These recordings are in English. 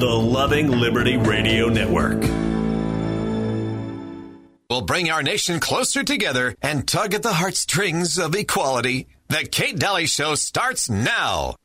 The Loving Liberty Radio Network. Will bring our nation closer together and tug at the heartstrings of equality. The Kate Daly Show starts now.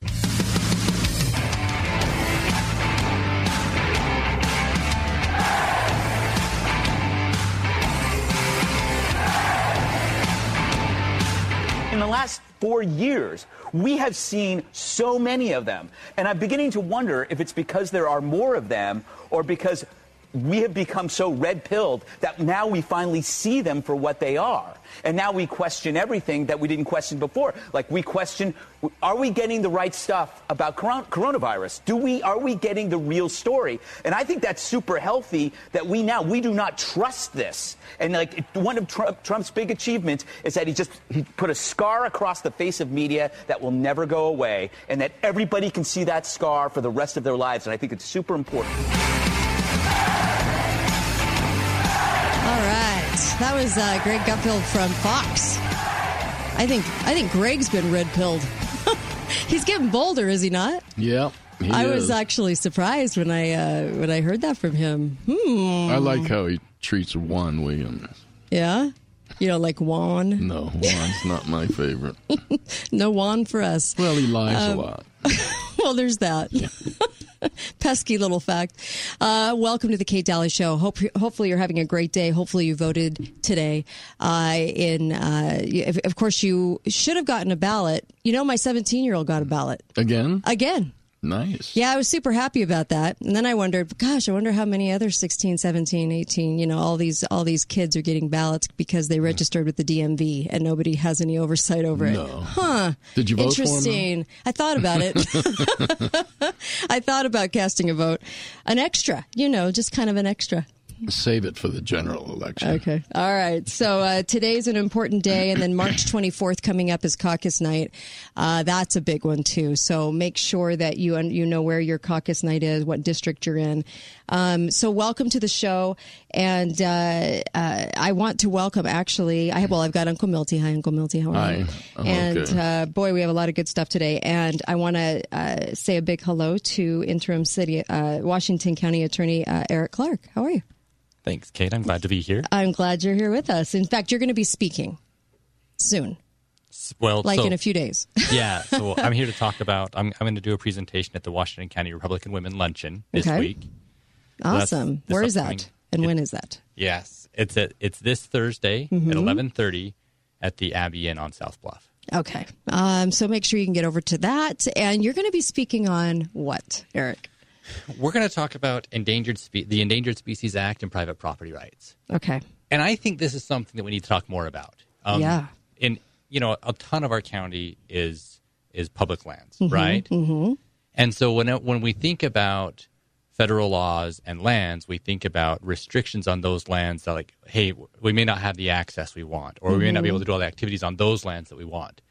In the last four years, we have seen so many of them. And I'm beginning to wonder if it's because there are more of them or because we have become so red pilled that now we finally see them for what they are. And now we question everything that we didn't question before. Like we question, are we getting the right stuff about coronavirus? Do we, are we getting the real story? And I think that's super healthy that we now, we do not trust this. And like one of Trump, Trump's big achievements is that he just, he put a scar across the face of media that will never go away and that everybody can see that scar for the rest of their lives. And I think it's super important. That was uh, Greg Gutfeld from Fox. I think I think Greg's been red pilled. He's getting bolder, is he not? Yeah. he I is. was actually surprised when I uh, when I heard that from him. Hmm. I like how he treats Juan Williams. Yeah. You know, like Juan. No, Juan's not my favorite. No Juan for us. Well, he lies Um, a lot. well, there's that. Pesky little fact. Uh, welcome to the Kate Daly Show. Hope, hopefully, you're having a great day. Hopefully, you voted today. Uh, in, uh, if- of course, you should have gotten a ballot. You know, my 17 year old got a ballot Again? again. Nice. Yeah, I was super happy about that. And then I wondered, gosh, I wonder how many other 16, 17, 18, you know, all these all these kids are getting ballots because they registered with the DMV and nobody has any oversight over it. Huh. Did you vote. Interesting. I thought about it. I thought about casting a vote. An extra, you know, just kind of an extra. Save it for the general election. Okay. All right. So uh, today's an important day, and then March 24th coming up is caucus night. Uh, that's a big one too. So make sure that you you know where your caucus night is, what district you're in. Um, so welcome to the show, and uh, uh, I want to welcome actually. I have, well, I've got Uncle Milty. Hi, Uncle Milty. How are Hi. you? I'm and okay. uh, boy, we have a lot of good stuff today. And I want to uh, say a big hello to interim city uh, Washington County Attorney uh, Eric Clark. How are you? Thanks, Kate. I'm glad to be here. I'm glad you're here with us. In fact, you're going to be speaking soon, Well, like so, in a few days. yeah. So I'm here to talk about. I'm, I'm going to do a presentation at the Washington County Republican Women Luncheon this Okay. week. awesome. this Where is that? And it- when is that? Yes, it's at, it's this Thursday Mm-hmm. at 11:30 at the Abbey Inn on South Bluff. Okay. Um, so make sure you can get over to that. And you're going to be speaking on what, Eric? We're going to talk about endangered spe- the Endangered Species Act and private property rights. Okay. And I think this is something that we need to talk more about. Um, Yeah. And you know, a ton of our county is is public lands, right? Mm-hmm. And so when when we think about federal laws and lands, we think about restrictions on those lands. That like, hey, we may not have the access we want, or we may not be able to do all the activities on those lands that we want.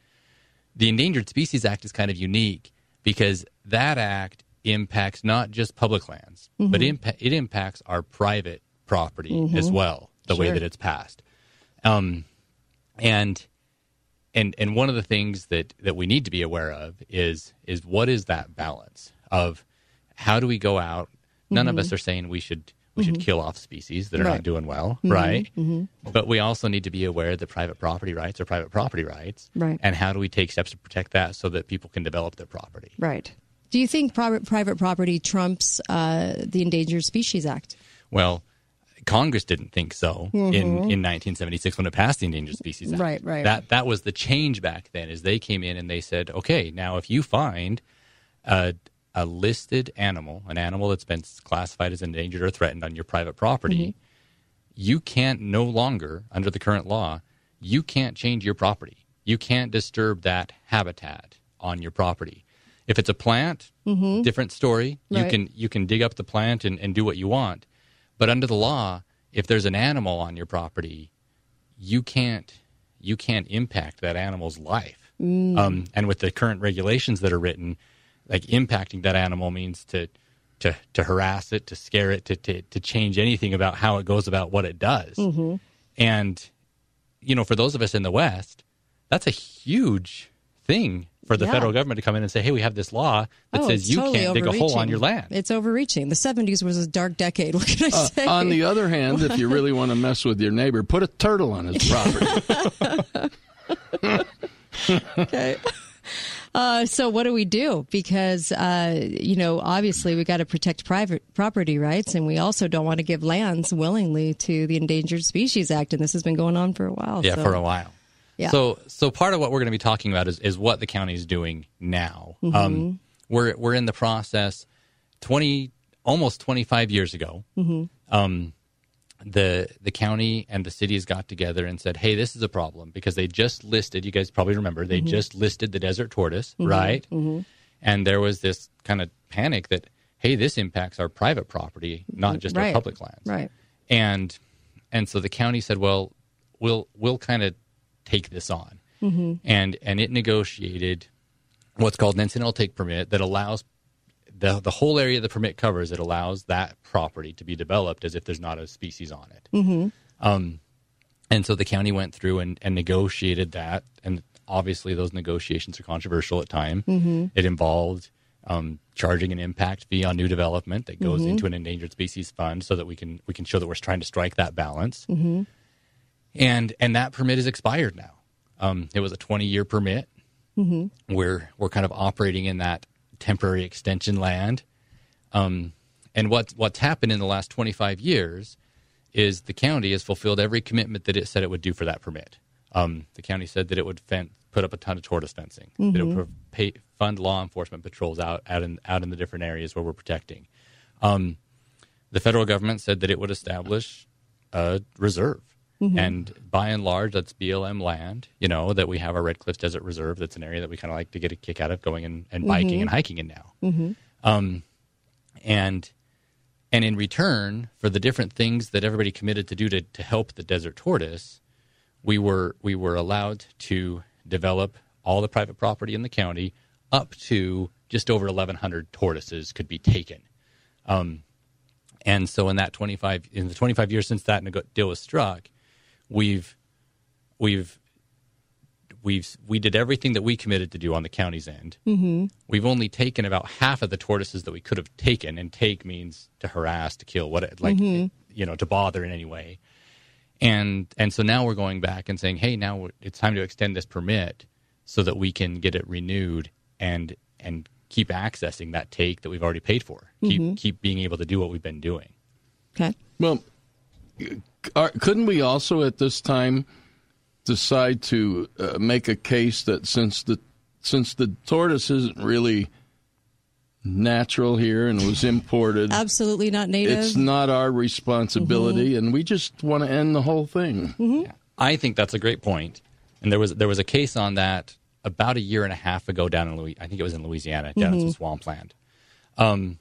The Endangered Species Act is kind of unique because that act impacts not just public lands, but mm-hmm. impa- it impacts our private property mm-hmm. as well. The way that it's passed, um, and and and one of the things that that we need to be aware of is is what is that balance of how do we go out? None of mm-hmm. us are saying we should we should kill off species that are Right. not doing well, right? But we also need to be aware that private property rights are private property rights, Right. And how do we take steps to protect that so that people can develop their property? Right. Do you think private, private property trumps uh, the Endangered Species Act? Well, Congress didn't think so in, in 1976 when it passed the Endangered Species Act. Right, right, That that was the change back then. Is they came in and they said, okay, now if you find a a listed animal, an animal that's been classified as endangered or threatened on your private property, Mm-hmm. you can't no longer, under the current law, you can't change your property. You can't disturb that habitat on your property. If it's a plant, different story. You Mm-hmm. Can you can dig up the plant and, and do what you want. But under the law, if there's an animal on your property, you can't you can't impact that animal's life. Um, and with the current regulations that are written, like impacting that animal means to to to harass it, to scare it, to to, to change anything about how it goes about what it does. And you know, for those of us in the West, that's a huge thing for the Yeah. federal government to come in and say, "Hey, we have this law that Oh, says you totally can't dig a hole on your land." It's overreaching. The 70s was a dark decade. What can I Uh, say? on the other hand, if you really want to mess with your neighbor, put a turtle on his property. okay. Uh, so what do we do? Because uh, you know, obviously, we got to protect private property rights, and we also don't want to give lands willingly to the Endangered Species Act. And this has been going on for a while. yeah, so- for a while. Yeah. So, so part of what we're going to be talking about is, is what the county is doing now. Mm-hmm. Um, we're we're in the process. Twenty, almost twenty five years ago, mm-hmm. um, the the county and the cities got together and said, "Hey, this is a problem," because they just listed. You guys probably remember they mm-hmm. just listed the desert tortoise, right? And there was this kind of panic that, "Hey, this impacts our private property, not just our public lands." Right. and and so the county said, "Well, we'll we'll kind of take this on," mm-hmm. and and it negotiated what's called an incidental take permit that allows the the whole area the permit covers. It allows that property to be developed as if there's not a species on it. Mm-hmm. Um, and so the county went through and, and negotiated that, and obviously those negotiations are controversial at time. Mm-hmm. It involved um, charging an impact fee on new development that goes into an endangered species fund, so that we can we can show that we're trying to strike that balance. And and that permit is expired now. Um, it was a 20 year permit. We're we're kind of operating in that temporary extension land. Um, and what's what's happened in the last 25 years is the county has fulfilled every commitment that it said it would do for that permit. Um, the county said that it would put up a ton of tortoise fencing, that it would pay, fund law enforcement patrols out out in out in the different areas where we're protecting. Um, the federal government said that it would establish a reserve. And by and large, that's BLM land, you know, that we have our Red Cliffs Desert Reserve. That's an area that we kind of like to get a kick out of going and, and biking and hiking in now. Um, and and in return for the different things that everybody committed to do to, to help the desert tortoise, we were we were allowed to develop all the private property in the county up to just over 1,100 tortoises could be taken. Um, and so in that 25 in the 25 years since that deal was struck, we've we've we've we did everything that we committed to do on the county's end. Mm-hmm. We've only taken about half of the tortoises that we could have taken, and take means to harass, to kill, what like you know, to bother in any way. And and so now we're going back and saying, hey, now it's time to extend this permit so that we can get it renewed and and keep accessing that take that we've already paid for. Keep keep being able to do what we've been doing. Okay. Well, are, couldn't we also at this time decide to uh, make a case that since the since the tortoise isn't really natural here and was imported, Absolutely not native. it's not our responsibility, and we just want to end the whole thing. I think that's a great point. And there was there was a case on that about a year and a half ago down in Louis, I think it was in Louisiana, down in swampland, um,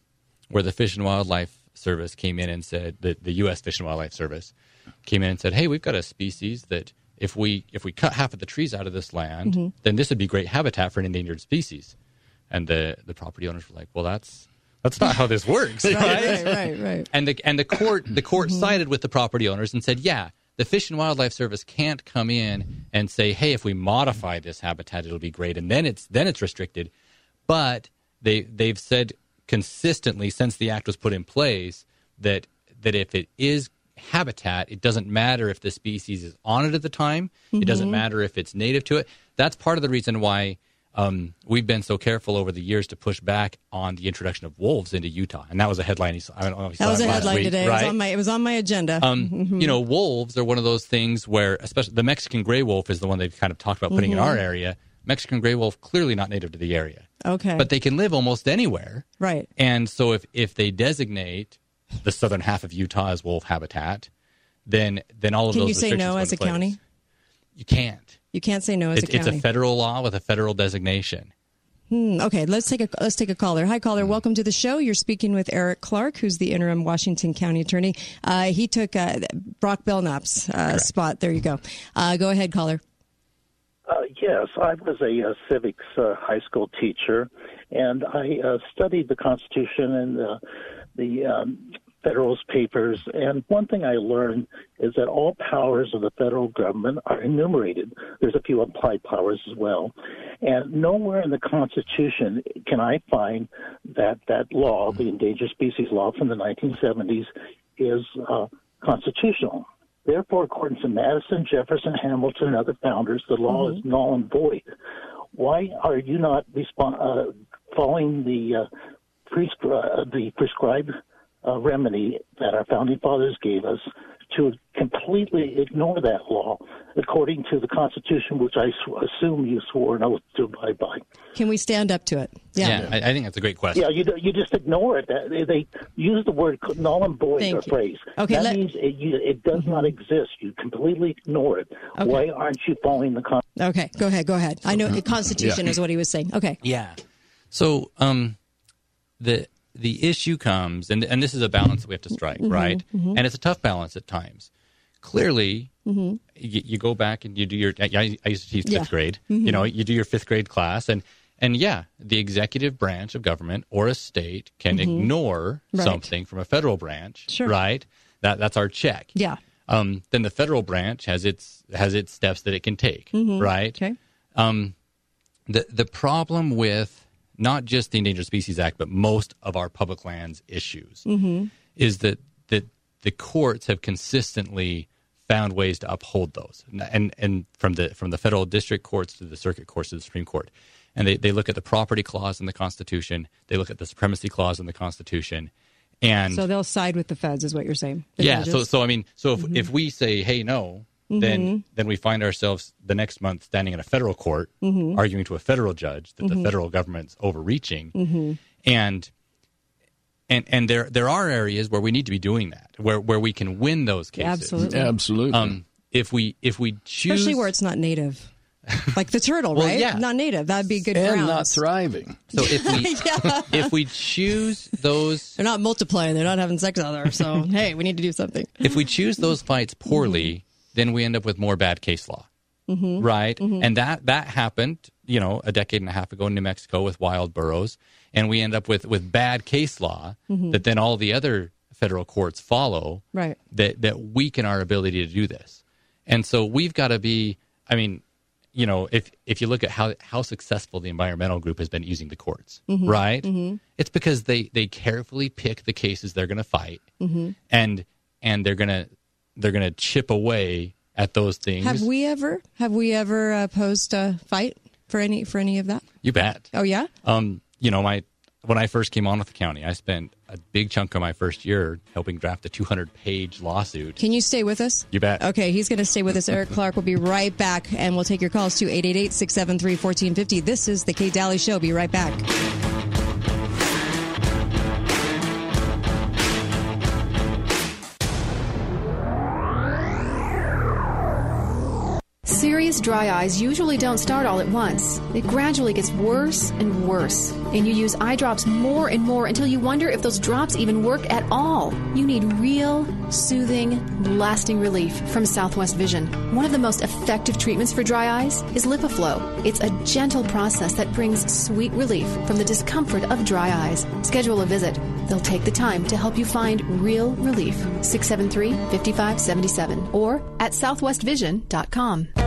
where the Fish and Wildlife Service came in and said the the U.S. Fish and Wildlife Service came in and said, "Hey, we've got a species that if we if we cut half of the trees out of this land, mm-hmm. then this would be great habitat for an endangered species." And the the property owners were like, "Well, that's that's not how this works, right, right, right, right. and the and the court the court mm-hmm. sided with the property owners and said, yeah, the Fish and Wildlife Service can't come in and say, hey, if we modify this habitat, it'll be great, and then it's then it's restricted. But they they've said consistently since the act was put in place that that if it is habitat, it doesn't matter if the species is on it at the time. It doesn't matter if it's native to it. That's part of the reason why um, we've been so careful over the years to push back on the introduction of wolves into Utah, and that was a headline. I don't know if you That was a headline week, today. It was right? on my it was on my agenda. um, you know, wolves are one of those things where, especially the Mexican gray wolf is the one they've kind of talked about putting in our area. Mexican gray wolf clearly not native to the area, okay. but they can live almost anywhere. right. And so if if they designate the southern half of Utah as wolf habitat, then then all of Can those you say no as a place. county? You can't. You can't say no as It's, a county. it's a federal law with a federal designation. Hmm, okay, let's take a let's take a caller. Hi, caller. Welcome to the show. You're speaking with Eric Clark, who's the interim Washington County attorney. Uh, he took uh, Brock Belknap's uh, spot. There you go. Uh, go ahead, caller. Uh, yes, I was a, uh civics uh, high school teacher, and I uh, studied the Constitution and the, the um, Federalist Papers, and one thing I learned is that all powers of the federal government are enumerated. There's a few implied powers as well. And nowhere in the Constitution can I find that that law, the Endangered Species Law from the 1970s, is uh, constitutional. Therefore, according to Madison, Jefferson, Hamilton, and other founders, the law mm-hmm. is null and void. Why are you not respond, uh, following the uh, prescri- the prescribed uh, remedy that our founding fathers gave us to completely ignore that law according to the Constitution, which I assume you swore an oath to abide by. Can we stand up to it? Yeah, yeah I, I, think that's a great question. Yeah, you, you just ignore it. They, they use the word null and void Thank or phrase. Okay, that let... means it, you, it does mm-hmm. not exist. You completely ignore it. Okay. Why aren't you following the Constitution? Okay, go ahead, go ahead. I know the Constitution yeah. is what he was saying. Okay. Yeah. So, um, the the issue comes, and and this is a balance that we have to strike, mm-hmm, right? Mm-hmm. And it's a tough balance at times. Clearly, mm-hmm. you, you, go back and you do your. I, I used to teach fifth yeah. grade. You mm-hmm. know, you do your fifth grade class, and and yeah, the executive branch of government or a state can mm-hmm. ignore right. something from a federal branch, sure. right? That that's our check. Yeah. Um, then the federal branch has its has its steps that it can take, mm-hmm. right? Okay. Um, the the problem with not just the Endangered Species Act, but most of our public lands issues, mm-hmm. is that that the courts have consistently found ways to uphold those, and and from the from the federal district courts to the circuit courts to the Supreme Court, and they, they look at the property clause in the Constitution, they look at the supremacy clause in the Constitution, and so they'll side with the feds, is what you're saying? Yeah. Judges? So so I mean, so if mm-hmm. if we say, hey, no, mm-hmm. then then we find ourselves the next month standing in a federal court mm-hmm. arguing to a federal judge that the mm-hmm. federal government's overreaching mm-hmm. and and and there there are areas where we need to be doing that where where we can win those cases absolutely absolutely um, if we if we choose especially where it's not native like the turtle, well, right? Yeah. Not native. That'd be good and grounds. not thriving. So if we yeah. if we choose those, they're not multiplying. They're not having sex out there. So hey, we need to do something. If we choose those fights poorly, then we end up with more bad case law. Mm-hmm. Right? Mm-hmm. And that that happened, you know, a decade and a half ago in New Mexico with wild burros, and we end up with with bad case law mm-hmm. that then all the other federal courts follow. Right. That that weaken our ability to do this. And so we've got to be I mean, you know, if if you look at how how successful the environmental group has been using the courts, mm-hmm. right? Mm-hmm. It's because they they carefully pick the cases they're going to fight, mm-hmm. and and they're going to they're going to chip away at those things. Have we ever have we ever uh, posed a fight for any for any of that? You bet. Oh yeah. Um, you know, my when I first came on with the county, I spent a big chunk of my first year helping draft a 200 page lawsuit. Can you stay with us? You bet. Okay, he's going to stay with us. Eric Clark will be right back, and we'll take your calls to 888 673 1450. This is The Kate Daly Show. Be right back. Serious dry eyes usually don't start all at once. It gradually gets worse and worse, and you use eye drops more and more until you wonder if those drops even work at all. You need real, soothing, lasting relief from Southwest Vision. One of the most effective treatments for dry eyes is LipiFlow. It's a gentle process that brings sweet relief from the discomfort of dry eyes. Schedule a visit. They'll take the time to help you find real relief. 673 5577 or at southwestvision.com.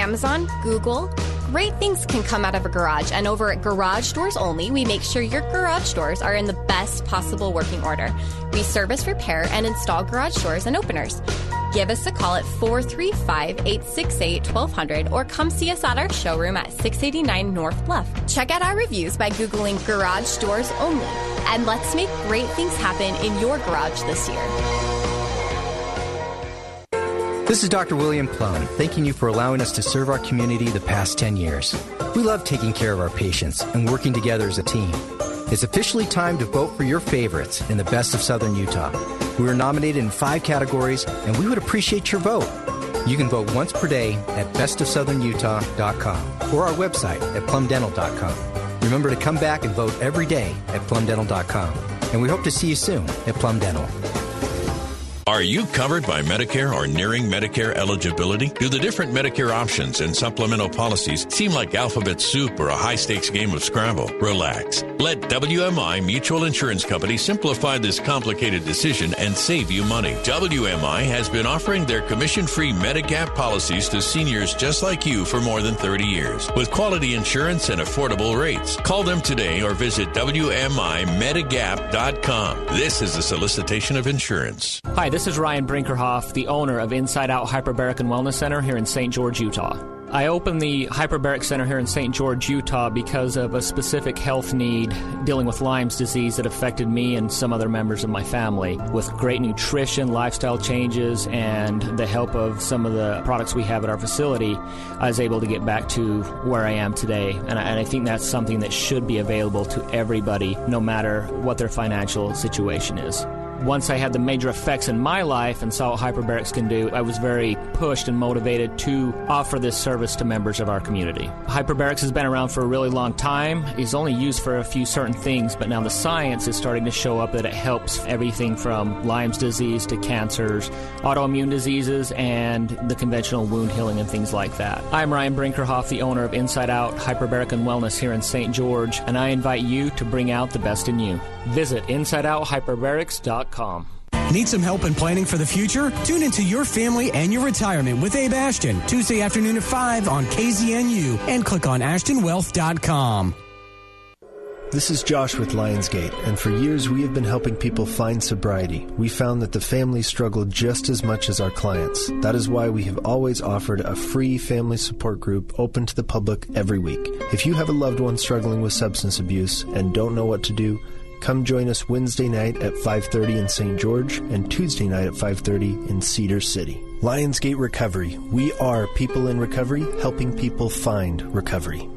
Amazon, Google. Great things can come out of a garage, and over at Garage Doors Only, we make sure your garage doors are in the best possible working order. We service, repair, and install garage doors and openers. Give us a call at 435 868 1200 or come see us at our showroom at 689 North Bluff. Check out our reviews by Googling Garage Doors Only, and let's make great things happen in your garage this year. This is Dr. William Plum, thanking you for allowing us to serve our community the past 10 years. We love taking care of our patients and working together as a team. It's officially time to vote for your favorites in the Best of Southern Utah. We were nominated in five categories, and we would appreciate your vote. You can vote once per day at bestofsouthernutah.com or our website at plumdental.com. Remember to come back and vote every day at plumdental.com. And we hope to see you soon at Plum Dental. Are you covered by Medicare or nearing Medicare eligibility? Do the different Medicare options and supplemental policies seem like alphabet soup or a high stakes game of Scrabble? Relax. Let WMI Mutual Insurance Company simplify this complicated decision and save you money. WMI has been offering their commission free Medigap policies to seniors just like you for more than 30 years with quality insurance and affordable rates. Call them today or visit WMIMedigap.com. This is a solicitation of insurance. Hi, this is Ryan Brinkerhoff, the owner of Inside Out Hyperbaric and Wellness Center here in St. George, Utah. I opened the Hyperbaric Center here in St. George, Utah because of a specific health need dealing with Lyme's disease that affected me and some other members of my family. With great nutrition, lifestyle changes, and the help of some of the products we have at our facility, I was able to get back to where I am today. And I, and I think that's something that should be available to everybody, no matter what their financial situation is once I had the major effects in my life and saw what hyperbarics can do, I was very pushed and motivated to offer this service to members of our community. Hyperbarics has been around for a really long time. It's only used for a few certain things, but now the science is starting to show up that it helps everything from Lyme's disease to cancers, autoimmune diseases, and the conventional wound healing and things like that. I'm Ryan Brinkerhoff, the owner of Inside Out Hyperbaric and Wellness here in St. George, and I invite you to bring out the best in you. Visit InsideOutHyperbarics.com. Need some help in planning for the future? Tune into Your Family and Your Retirement with Abe Ashton, Tuesday afternoon at 5 on KZNU and click on AshtonWealth.com. This is Josh with Lionsgate, and for years we have been helping people find sobriety. We found that the families struggled just as much as our clients. That is why we have always offered a free family support group open to the public every week. If you have a loved one struggling with substance abuse and don't know what to do, Come join us Wednesday night at 5:30 in St. George and Tuesday night at 5:30 in Cedar City. Lionsgate Recovery. We are people in recovery helping people find recovery.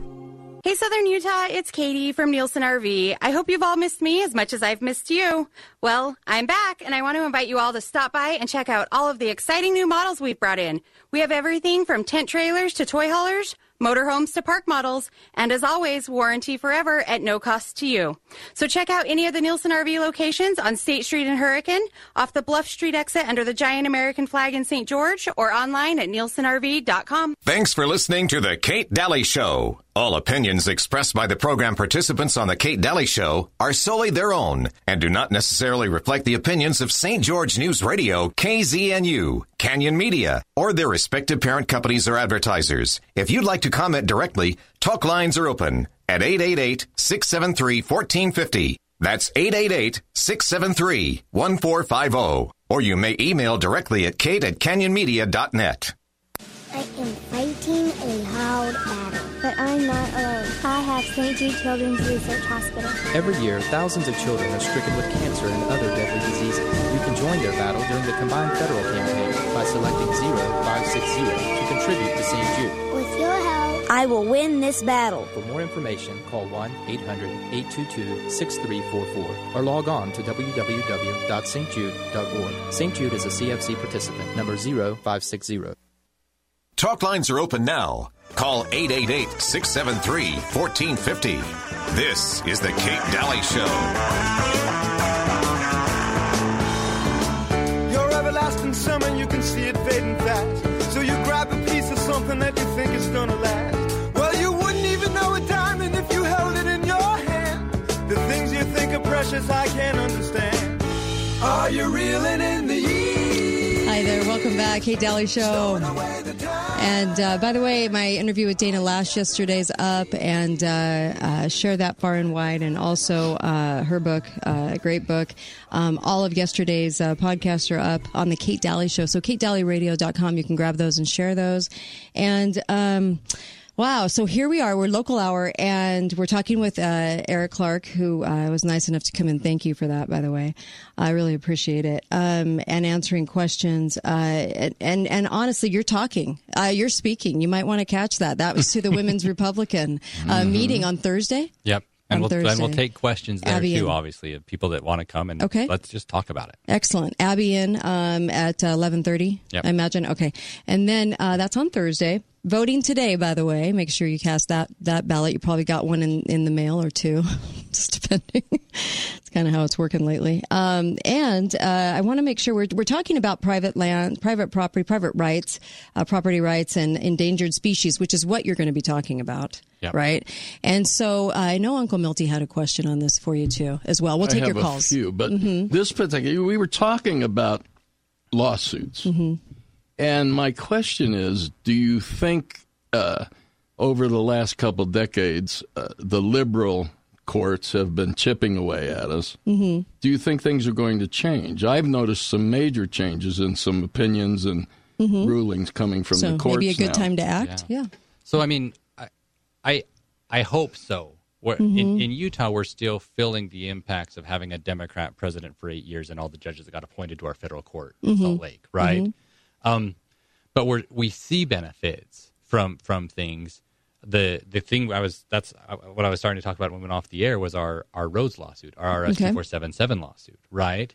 Hey, Southern Utah, it's Katie from Nielsen RV. I hope you've all missed me as much as I've missed you. Well, I'm back, and I want to invite you all to stop by and check out all of the exciting new models we've brought in. We have everything from tent trailers to toy haulers, motorhomes to park models, and as always, warranty forever at no cost to you. So check out any of the Nielsen RV locations on State Street in Hurricane, off the Bluff Street exit under the giant American flag in St. George, or online at nielsenrv.com. Thanks for listening to The Kate Daly Show. All opinions expressed by the program participants on The Kate Daly Show are solely their own and do not necessarily reflect the opinions of St. George News Radio, KZNU, Canyon Media, or their respective parent companies or advertisers. If you'd like to comment directly, talk lines are open at 888-673-1450. That's 888-673-1450. Or you may email directly at kate at canyonmedia.net. I am fighting a loud battle, but I'm not alone. I have St. Jude Children's Research Hospital. Every year, thousands of children are stricken with cancer and other deadly diseases. You can join their battle during the combined federal campaign by selecting 0560 to contribute to St. Jude. With your help, I will win this battle. For more information, call 1 800 822 6344 or log on to www.stjude.org. St. Jude is a CFC participant, number 0560. Talk lines are open now. Call 888 673 1450. This is The Kate Daly Show. Summer, you can see it fading fast. So you grab a piece of something that you think is gonna last. Well, you wouldn't even know a diamond if you held it in your hand. The things you think are precious, I can't understand. Are you reeling in the? There, welcome back. Kate Daly Show. And uh, by the way, my interview with Dana Lash yesterday's up, and uh, uh, share that far and wide, and also uh, her book, uh, a great book. Um, all of yesterday's uh, podcasts are up on the Kate Daly Show. So katedalyradio.com, you can grab those and share those. And um, Wow. So here we are. We're local hour and we're talking with uh, Eric Clark, who uh, was nice enough to come in. Thank you for that, by the way. I really appreciate it. Um, and answering questions. Uh, and, and, and, honestly, you're talking, uh, you're speaking. You might want to catch that. That was to the Women's Republican uh, Mhm. meeting on Thursday. Yep. And we'll, and we'll take questions there Abby too, and- obviously, of people that want to come and Okay. let's just talk about it. Excellent. Abbey Inn um, at uh, 11:30. Yep. I imagine. Okay, and then uh, that's on Thursday. Voting today, by the way. Make sure you cast that, that ballot. You probably got one in, in the mail or two, just depending. it's kind of how it's working lately. Um, and uh, I want to make sure we're, we're talking about private land, private property, private rights, uh, property rights, and endangered species, which is what you're going to be talking about. Yep. Right. And so uh, I know Uncle Milty had a question on this for you too, as well. We'll take your calls. A few, but Mhm. this particular, we were talking about lawsuits, Mhm. And my question is: Do you think uh, over the last couple decades uh, the liberal courts have been chipping away at us? Mhm. Do you think things are going to change? I've noticed some major changes in some opinions and Mhm. rulings coming from so the courts. maybe a good now. time to act. Yeah. So I mean, I I, I hope so. We're, in, in Utah, we're still feeling the impacts of having a Democrat president for eight years and all the judges that got appointed to our federal court in Mhm. Salt Lake, right? Mhm. Um, but we we see benefits from from things. The the thing I was that's uh, what I was starting to talk about when we went off the air was our our roads lawsuit, our RS two four seven seven lawsuit, right?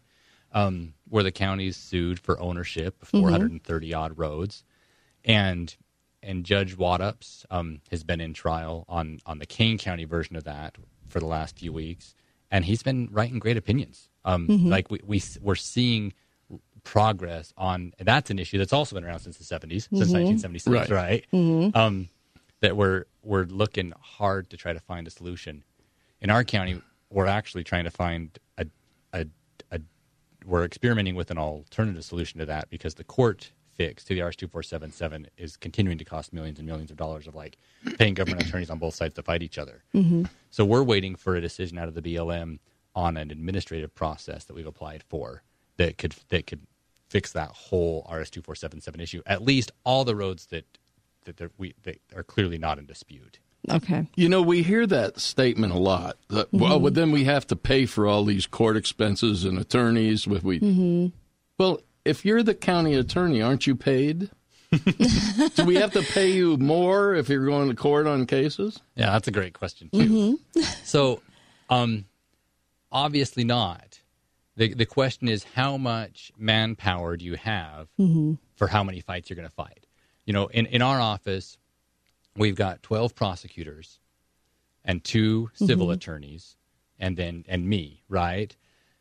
Um, where the counties sued for ownership of Mhm. 430 odd roads, and and Judge Waddoups um, has been in trial on on the Kane County version of that for the last few weeks, and he's been writing great opinions. Um, Mhm. Like we, we we're seeing progress on and that's an issue that's also been around since the 70s, since Mhm. 1976, Right. right? Mhm. Um, that we're we're looking hard to try to find a solution. In our county, we're actually trying to find a a, a we're experimenting with an alternative solution to that because the court fix to the RS two four seven seven is continuing to cost millions and millions of dollars of like paying government attorneys on both sides to fight each other. Mhm. So we're waiting for a decision out of the BLM on an administrative process that we've applied for that could that could fix that whole RS two four seven seven issue. At least all the roads that that they're- we that are clearly not in dispute. Okay. You know, we hear that statement a lot. That, Well, Mhm. but then we have to pay for all these court expenses and attorneys. With we, Mhm. well, if you're the county attorney, aren't you paid? Do we have to pay you more if you're going to court on cases? Yeah, that's a great question too. so, um, obviously not. The The question is, how much manpower do you have Mhm. for how many fights you're going to fight? You know, in in our office, we've got twelve prosecutors and two civil Mhm. attorneys, and then and me, right?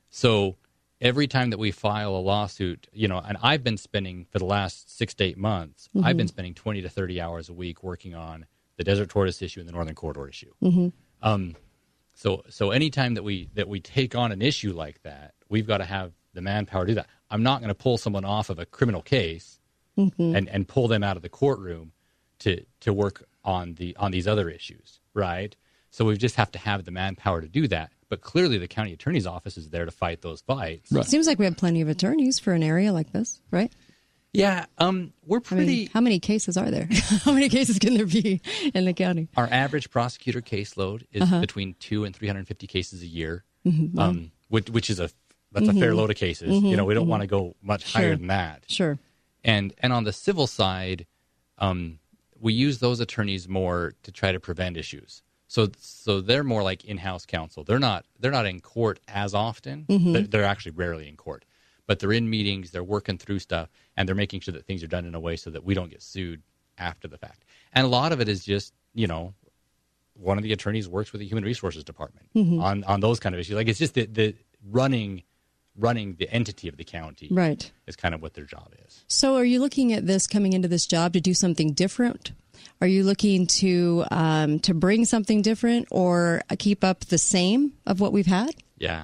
So every time that we file a lawsuit, you know, and I've been spending for the last six to eight months, I've been spending twenty to thirty hours a week working on the desert tortoise issue and the northern corridor issue. Mhm. Um, so so anytime that we that we take on an issue like that, we've got to have the manpower to do that. I'm not going to pull someone off of a criminal case Mhm. and and pull them out of the courtroom to to work on the on these other issues, right? So we just have to have the manpower to do that. But clearly, the county attorney's office is there to fight those fights. It seems like we have plenty of attorneys for an area like this, right? Yeah, um, we're I mean, pretty. how many cases are there? how many cases can there be in the county? Our average prosecutor caseload is Uh-huh. between two and three hundred fifty cases a year, Mhm. Um, which, which is a that's a fair Mhm. load of cases. Mhm. You know, we don't Mhm. want to go much Sure. higher than that. Sure. And and on the civil side, um, we use those attorneys more to try to prevent issues. So so they're more like in-house counsel. They're not they're not in court as often. Mhm. They're, they're actually rarely in court, but they're in meetings. They're working through stuff, and they're making sure that things are done in a way so that we don't get sued after the fact. And a lot of it is just you know, one of the attorneys works with the human resources department Mhm. on on those kind of issues. Like it's just the, the running running the entity of the county Right. is kind of what their job is. So, are you looking at this coming into this job to do something different? Are you looking to um, to bring something different or keep up the same of what we've had? Yeah.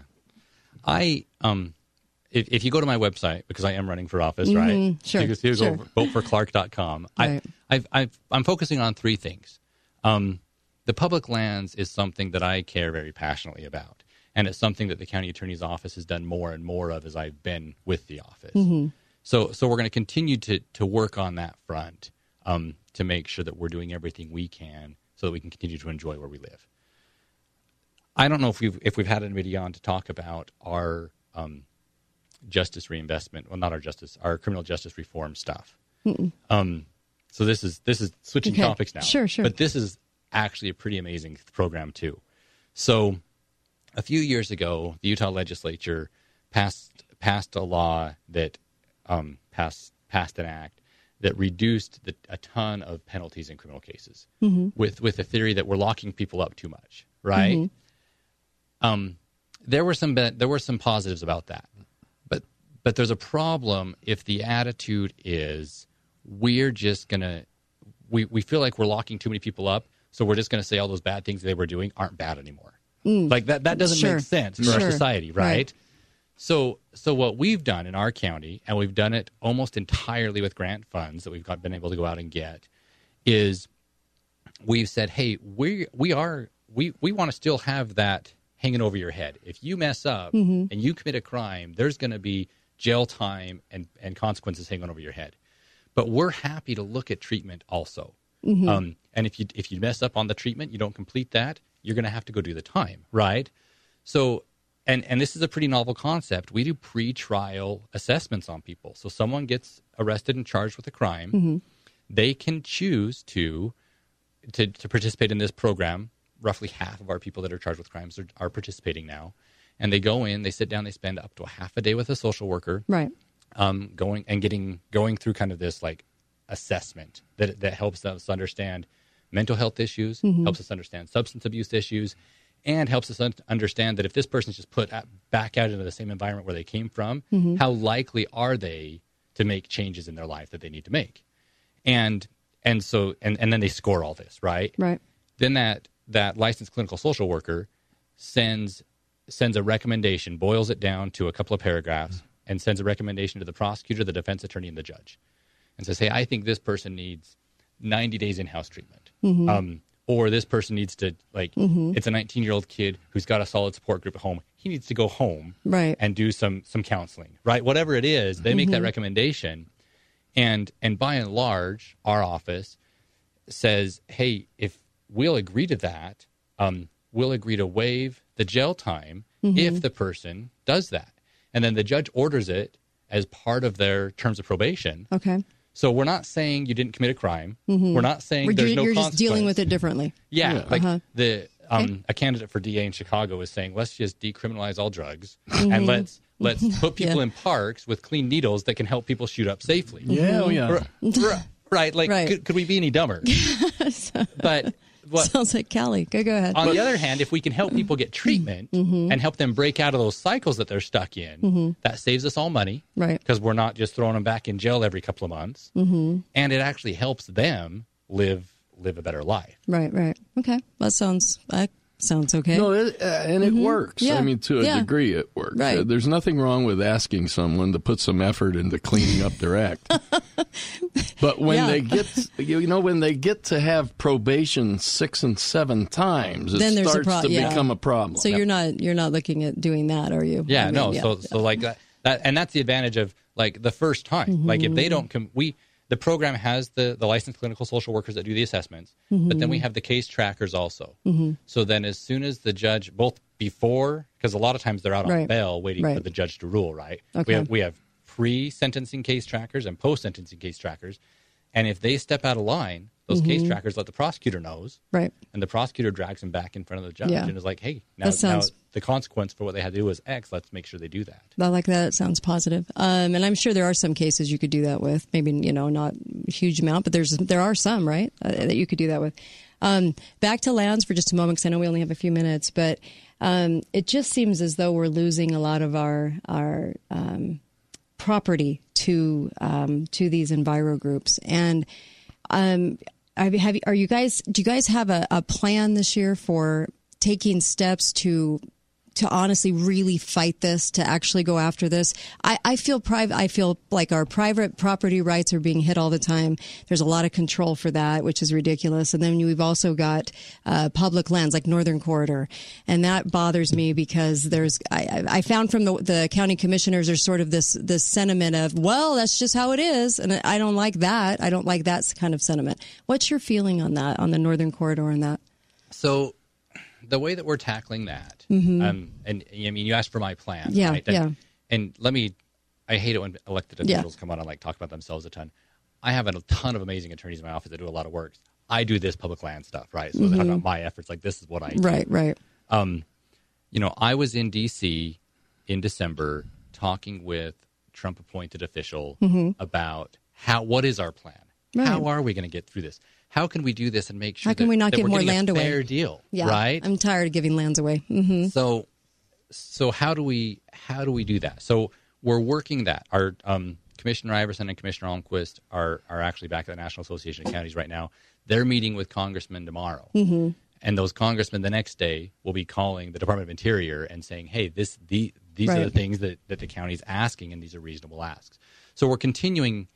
I um if, if you go to my website because I am running for office, Mhm, right? sure, You can see sure. go voteforclark.com. Right. I I've, I've I'm focusing on three things. Um the public lands is something that I care very passionately about. And it's something that the county attorney's office has done more and more of as I've been with the office. Mhm. So so we're going to continue to to work on that front um, to make sure that we're doing everything we can so that we can continue to enjoy where we live. I don't know if we've if we've had anybody on to talk about our um, justice reinvestment. Well, not our justice, our criminal justice reform stuff. Um, so this is this is switching Okay. topics now. Sure, sure. But this is actually a pretty amazing program too. So a few years ago, the Utah legislature passed passed a law that um, passed passed an act that reduced the, a ton of penalties in criminal cases Mhm. with with the theory that we're locking people up too much, right? Mhm. Um, there were some there were some positives about that, but there's a problem if the attitude is we're just gonna we we feel like we're locking too many people up, so we're just gonna say all those bad things they were doing aren't bad anymore. Mm. Like that that doesn't Sure. make sense for our society, right? Right. So so what we've done in our county, and we've done it almost entirely with grant funds that we've got been able to go out and get, is we've said, hey, we we are we we want to still have that hanging over your head. If you mess up Mhm. and you commit a crime, there's going to be jail time and and consequences hanging over your head. But we're happy to look at treatment also. Mhm. Um, and if you if you mess up on the treatment, you don't complete that, you're going to have to go do the time, right? So, and and this is a pretty novel concept. We do pre-trial assessments on people. So someone gets arrested and charged with a crime, Mhm. they can choose to, to to participate in this program. Roughly half of our people that are charged with crimes are, are participating now, and they go in, they sit down, they spend up to a half a day with a social worker, Right. um, going and getting going through kind of this like assessment that that helps us understand mental health issues, Mhm. helps us understand substance abuse issues, and helps us un- understand that if this person's just put at, back out into the same environment where they came from, Mhm. how likely are they to make changes in their life that they need to make? And and so and, and then they score all this, right? Right. Then that that licensed clinical social worker sends sends a recommendation, boils it down to a couple of paragraphs, and sends a recommendation to the prosecutor, the defense attorney, and the judge, and says, "Hey, I think this person needs 90 days in-house treatment, Mhm. um, or this person needs to like Mhm. it's a 19-year-old kid who's got a solid support group at home. He needs to go home Right. and do some some counseling, right? Whatever it is, they make that Mhm. recommendation, and and by and large, our office says, "Hey, if we'll agree to that, um, we'll agree to waive the jail time Mhm. if the person does that." And then the judge orders it as part of their terms of probation. Okay. So we're not saying you didn't commit a crime. Mhm. We're not saying We're there's ju- no You're just dealing with it differently. Yeah, like Uh-huh. the um, Okay. a candidate for DA in Chicago is saying, let's just decriminalize all drugs Mhm. and let's let's put people Yeah. in parks with clean needles that can help people shoot up safely. Yeah, oh, yeah. R- r- right. Like, Right. Could, could we be any dumber? but what, Sounds like Callie. Go go ahead. on the other hand, if we can help people get treatment Mhm. and help them break out of those cycles that they're stuck in, Mhm. that saves us all money. Right. Because we're not just throwing them back in jail every couple of months. Mm-hmm. And it actually helps them live live a better life. Right. Right. Okay. That sounds. That sounds okay. No, it, uh, and it Mhm. works. Yeah. I mean, to a Yeah. degree, it works. Right. Uh, there's nothing wrong with asking someone to put some effort into cleaning up their act. but when Yeah. they get, you know, when they get to have probation six and seven times, it then there's starts a pro- to yeah. become a problem. So you're not you're not looking at doing that, are you? Yeah, I mean, no. So so like that, that and that's the advantage of like the first time. Like if they don't come, we the program has the the licensed clinical social workers that do the assessments, but then we Mhm. have the case trackers also. Mhm. So then as soon as the judge both before because a lot of times they're out on Right. bail waiting for the judge to rule, right? Okay. We have we have pre-sentencing case trackers and post-sentencing case trackers. And if they step out of line, those case Mhm. trackers let the prosecutor knows. Right. And the prosecutor drags them back in front of the judge Yeah. and is like, "Hey, now, sounds- now the consequence for what they had to do was X. Let's make sure they do that." I like that. It sounds positive. Um, and I'm sure there are some cases you could do that with. Maybe you know not a huge amount, but there's there are some right uh, that you could do that with. Um, back to lands for just a moment because I know we only have a few minutes, but um, it just seems as though we're losing a lot of our our um, property to um, to these enviro groups and. Have, have, are you guys? Do you guys have a, a plan this year for taking steps to to honestly really fight this, to actually go after this. I, I feel private. I feel like our private property rights are being hit all the time. There's a lot of control for that, which is ridiculous. And then we've also got uh, public lands like Northern Corridor, and that bothers me because there's. I, I found from the, the county commissioners there's sort of this this sentiment of well that's just how it is, and I don't like that. I don't like that kind of sentiment. What's your feeling on that on the Northern Corridor and that? So, the way that we're tackling that, Mhm. um, and I mean, you asked for my plan, Yeah, right? And, yeah. And let me, I hate it when elected Yeah. officials come on and like talk about themselves a ton. I have a ton of amazing attorneys in my office that do a lot of work. I do this public land stuff, right? So they're Mhm. about my efforts. Like this is what I do. Right, right. Um, you know, I was in D.C. in December talking with Trump appointed official Mhm. about how what is our plan? Right. How are we going to get through this? How can we do this and make sure How can that, we not give more land a away? fair deal? Yeah, Right? I'm tired of giving lands away. hmm So, so how do we how do we do that? So we're working that. Our um, Commissioner Iverson and Commissioner Almquist are are actually back at the National Association of Counties right now. They're meeting with congressmen tomorrow, hmm and those congressmen the next day will be calling the Department of Interior and saying, "Hey, this the these are the things that that the county's asking, and these are reasonable asks." So we're continuing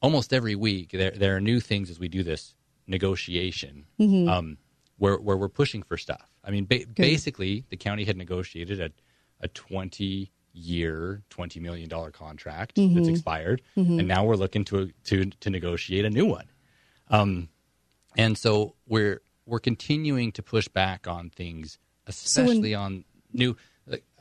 almost every week. There there are new things as we do this negotiation. Mhm. Um, where where we're pushing for stuff. I mean, ba- basically, the county had negotiated a a twenty year, twenty million dollar contract that's Mhm. expired, Mhm. and now we're looking to to to negotiate a new one. Um, and so we're we're continuing to push back on things, when- especially on new.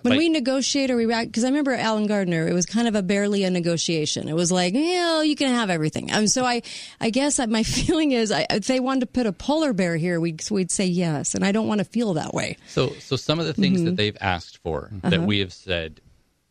When like- we negotiate or we because I remember Alan Gardner, it was kind of a barely a negotiation. It was like, yeah, you can have everything. Um, so I, I guess that my feeling is, I, if they wanted to put a polar bear here, we'd we'd say yes, and I don't want to feel that way. So, so some of the things Mhm. that they've asked for that Uh-huh. we have said,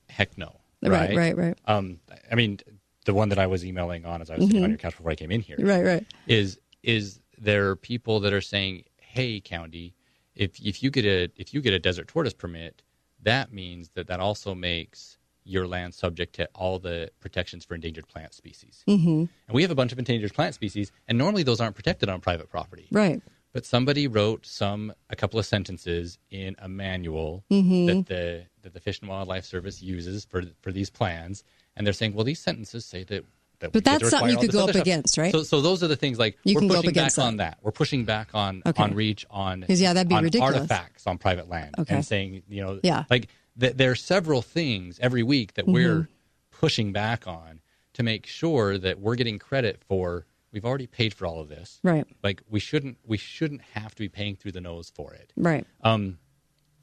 heck no. Right, right, right. Um, I mean, the one that I was emailing on as I was sitting Mhm. on your couch before I came in here, Right, right. is is there are people that are saying, hey, county, if if you get a if you get a desert tortoise permit, that means that that also makes your land subject to all the protections for endangered plant species. Mhm. And we have a bunch of endangered plant species, and normally those aren't protected on private property. Right. But somebody wrote some a couple of sentences in a manual Mhm. that the that the Fish and Wildlife Service uses for for these plans, and they're saying, well, these sentences say that. That But get that's something you could go up stuff. against, right? So, so those are the things like You we're can go up pushing back against that. on that. We're pushing back on Okay. on reach on 'Cause, yeah, that'd be on ridiculous. artifacts on private land Okay. and saying you know Yeah. like th- there are several things every week that Mhm. we're pushing back on to make sure that we're getting credit for we've already paid for all of this Right. like we shouldn't we shouldn't have to be paying through the nose for it Right. um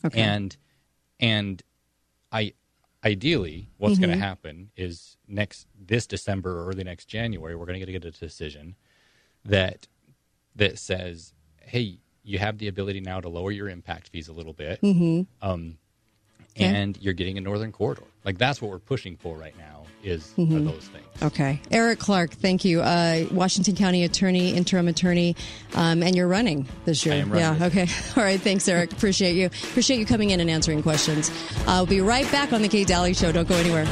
Okay. and and i ideally what's going Mhm. to happen is next this december or early next january we're going to get a decision that that says hey you have the ability now to lower your impact fees a little bit Mhm. um Okay. and you're getting a northern corridor like that's what we're pushing for right now is Mhm. those things Okay. Eric Clark, thank you. Uh, Washington County Attorney, interim attorney, um, and you're running this year. I am running yeah. Okay. All right. Thanks, Eric. Appreciate you. Appreciate you coming in and answering questions. Uh, we'll be right back on the Kate Dalley Show. Don't go anywhere.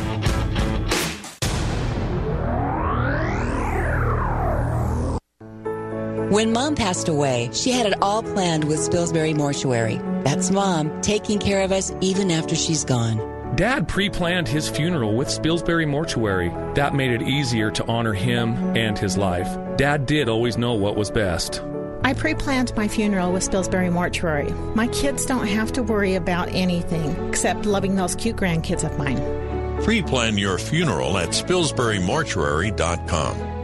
When mom passed away, she had it all planned with Spilsbury Mortuary. That's mom taking care of us even after she's gone. Dad pre planned his funeral with Spilsbury Mortuary. That made it easier to honor him and his life. Dad did always know what was best. I pre planned my funeral with Spilsbury Mortuary. My kids don't have to worry about anything except loving those cute grandkids of mine. Pre plan your funeral at SpilsburyMortuary.com.